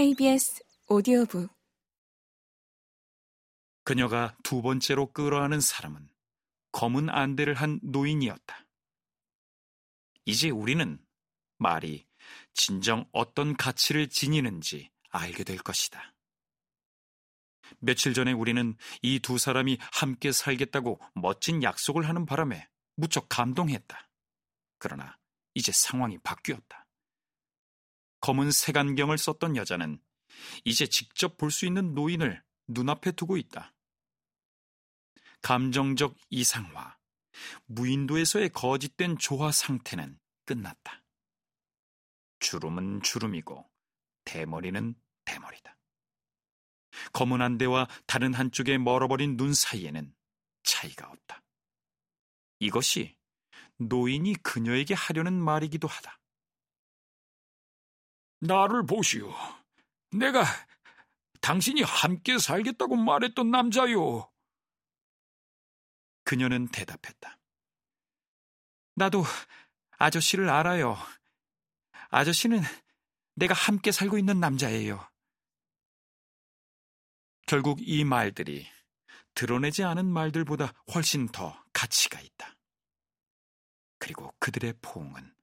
KBS 오디오북 그녀가 두 번째로 끌어안은 사람은 검은 안대를 한 노인이었다. 이제 우리는 말이 진정 어떤 가치를 지니는지 알게 될 것이다. 며칠 전에 우리는 이 두 사람이 함께 살겠다고 멋진 약속을 하는 바람에 무척 감동했다. 그러나 이제 상황이 바뀌었다. 검은 색안경을 썼던 여자는 이제 직접 볼 수 있는 노인을 눈앞에 두고 있다. 감정적 이상화, 무인도에서의 거짓된 조화 상태는 끝났다. 주름은 주름이고 대머리는 대머리다. 검은 안대와 다른 한쪽의 멀어버린 눈 사이에는 차이가 없다. 이것이 노인이 그녀에게 하려는 말이기도 하다. 나를 보시오. 내가 당신이 함께 살겠다고 말했던 남자요. 그녀는 대답했다. 나도 아저씨를 알아요. 아저씨는 내가 함께 살고 있는 남자예요. 결국 이 말들이 드러내지 않은 말들보다 훨씬 더 가치가 있다. 그리고 그들의 포옹은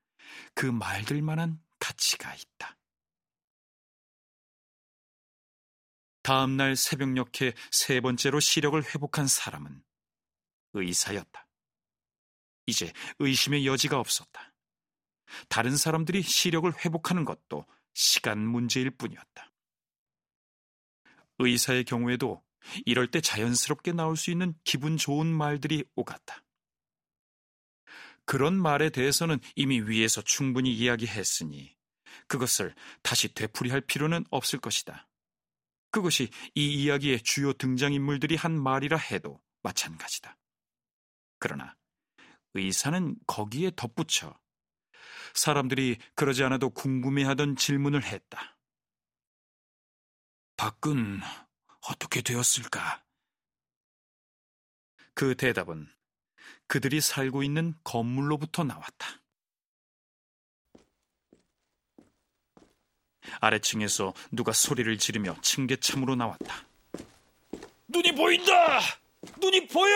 그 말들만한 가치가 있다. 다음 날 새벽녘에 세 번째로 시력을 회복한 사람은 의사였다. 이제 의심의 여지가 없었다. 다른 사람들이 시력을 회복하는 것도 시간 문제일 뿐이었다. 의사의 경우에도 이럴 때 자연스럽게 나올 수 있는 기분 좋은 말들이 오갔다. 그런 말에 대해서는 이미 위에서 충분히 이야기했으니 그것을 다시 되풀이할 필요는 없을 것이다. 그것이 이 이야기의 주요 등장인물들이 한 말이라 해도 마찬가지다. 그러나 의사는 거기에 덧붙여 사람들이 그러지 않아도 궁금해하던 질문을 했다. 밖은 어떻게 되었을까? 그 대답은 그들이 살고 있는 건물로부터 나왔다. 아래층에서 누가 소리를 지르며 층계참으로 나왔다. 눈이 보인다! 눈이 보여!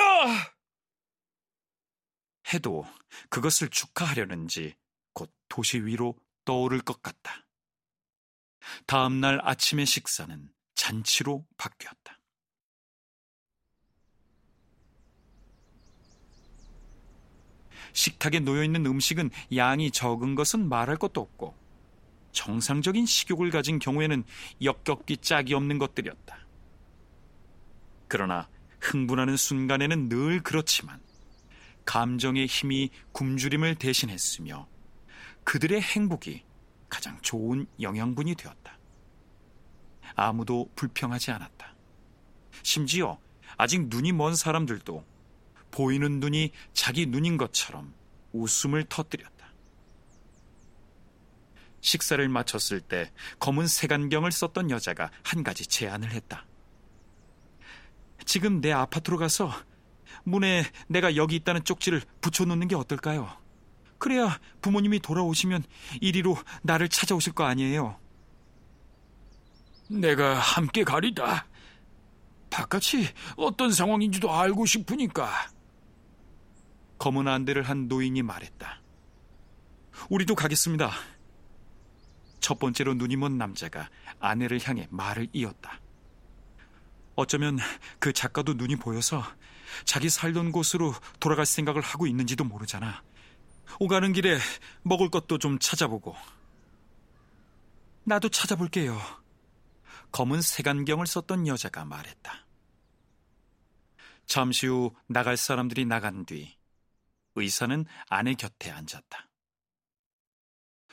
해도 그것을 축하하려는지 곧 도시 위로 떠오를 것 같다. 다음 날 아침의 식사는 잔치로 바뀌었다. 식탁에 놓여 있는 음식은 양이 적은 것은 말할 것도 없고 정상적인 식욕을 가진 경우에는 역겹기 짝이 없는 것들이었다. 그러나 흥분하는 순간에는 늘 그렇지만 감정의 힘이 굶주림을 대신했으며 그들의 행복이 가장 좋은 영양분이 되었다. 아무도 불평하지 않았다. 심지어 아직 눈이 먼 사람들도 보이는 눈이 자기 눈인 것처럼 웃음을 터뜨렸다. 식사를 마쳤을 때 검은 색안경을 썼던 여자가 한 가지 제안을 했다. 지금 내 아파트로 가서 문에 내가 여기 있다는 쪽지를 붙여놓는 게 어떨까요? 그래야 부모님이 돌아오시면 이리로 나를 찾아오실 거 아니에요. 내가 함께 가리다. 바깥이 어떤 상황인지도 알고 싶으니까. 검은 안대를 한 노인이 말했다. 우리도 가겠습니다. 첫 번째로 눈이 먼 남자가 아내를 향해 말을 이었다. 어쩌면 그 작가도 눈이 보여서 자기 살던 곳으로 돌아갈 생각을 하고 있는지도 모르잖아. 오가는 길에 먹을 것도 좀 찾아보고. 나도 찾아볼게요. 검은 색안경을 썼던 여자가 말했다. 잠시 후 나갈 사람들이 나간 뒤 의사는 아내 곁에 앉았다.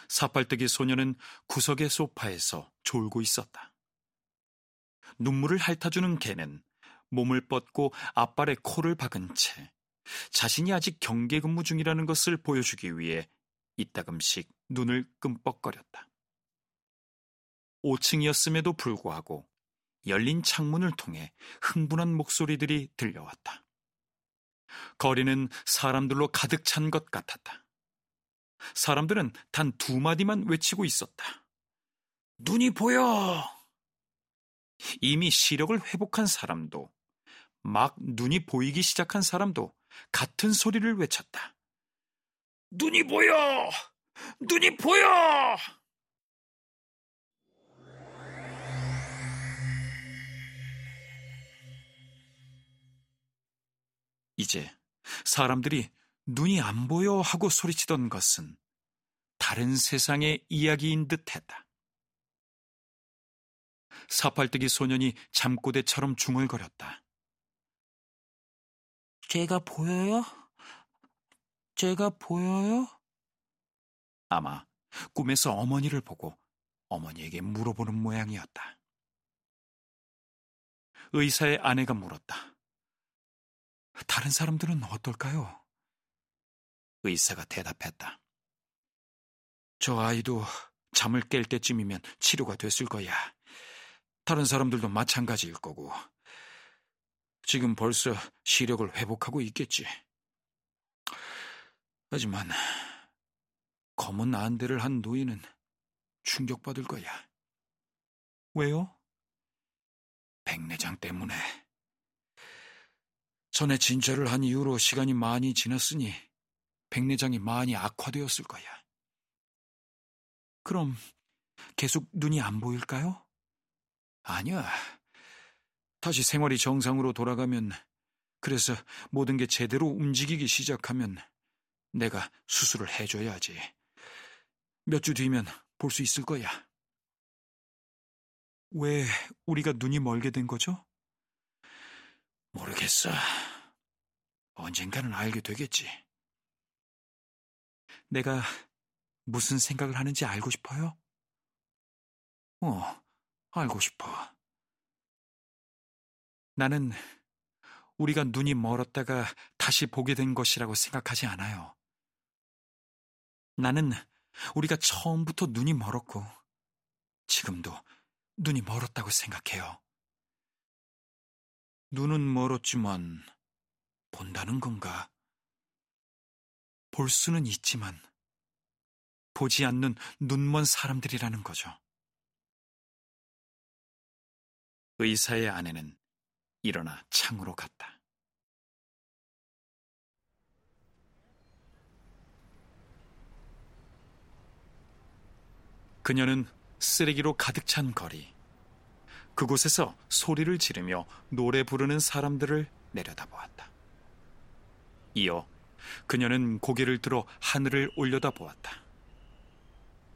사팔뜨기 소녀는 구석의 소파에서 졸고 있었다. 눈물을 핥아주는 개는 몸을 뻗고 앞발에 코를 박은 채 자신이 아직 경계 근무 중이라는 것을 보여주기 위해 이따금씩 눈을 끔뻑거렸다. 5층이었음에도 불구하고 열린 창문을 통해 흥분한 목소리들이 들려왔다. 거리는 사람들로 가득 찬 것 같았다. 사람들은 단 두 마디만 외치고 있었다. 눈이 보여! 이미 시력을 회복한 사람도 막 눈이 보이기 시작한 사람도 같은 소리를 외쳤다. 눈이 보여! 눈이 보여! 이제 사람들이 눈이 안 보여 하고 소리치던 것은 다른 세상의 이야기인 듯 했다. 사팔뜨기 소년이 잠꼬대처럼 중얼거렸다. 제가 보여요? 제가 보여요? 아마 꿈에서 어머니를 보고 어머니에게 물어보는 모양이었다. 의사의 아내가 물었다. 다른 사람들은 어떨까요? 의사가 대답했다. 저 아이도 잠을 깰 때쯤이면 치료가 됐을 거야. 다른 사람들도 마찬가지일 거고. 지금 벌써 시력을 회복하고 있겠지. 하지만 검은 안대를 한 노인은 충격받을 거야. 왜요? 백내장 때문에. 전에 진찰을 한 이후로 시간이 많이 지났으니 백내장이 많이 악화되었을 거야. 그럼 계속 눈이 안 보일까요? 아니야. 다시 생활이 정상으로 돌아가면, 그래서 모든 게 제대로 움직이기 시작하면 내가 수술을 해줘야지. 몇 주 뒤면 볼 수 있을 거야. 왜 우리가 눈이 멀게 된 거죠? 모르겠어. 언젠가는 알게 되겠지. 내가 무슨 생각을 하는지 알고 싶어요? 어, 알고 싶어. 나는 우리가 눈이 멀었다가 다시 보게 된 것이라고 생각하지 않아요. 나는 우리가 처음부터 눈이 멀었고, 지금도 눈이 멀었다고 생각해요. 눈은 멀었지만 본다는 건가? 볼 수는 있지만 보지 않는 눈먼 사람들이라는 거죠. 의사의 아내는 일어나 창으로 갔다. 그녀는 쓰레기로 가득 찬 거리, 그곳에서 소리를 지르며 노래 부르는 사람들을 내려다보았다. 이어 그녀는 고개를 들어 하늘을 올려다 보았다.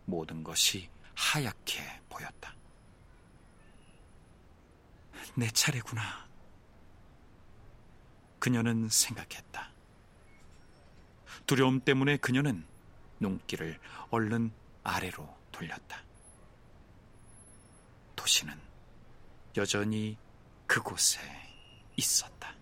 모든 것이 하얗게 보였다. 내 차례구나. 그녀는 생각했다. 두려움 때문에 그녀는 눈길을 얼른 아래로 돌렸다. 도시는 여전히 그곳에 있었다.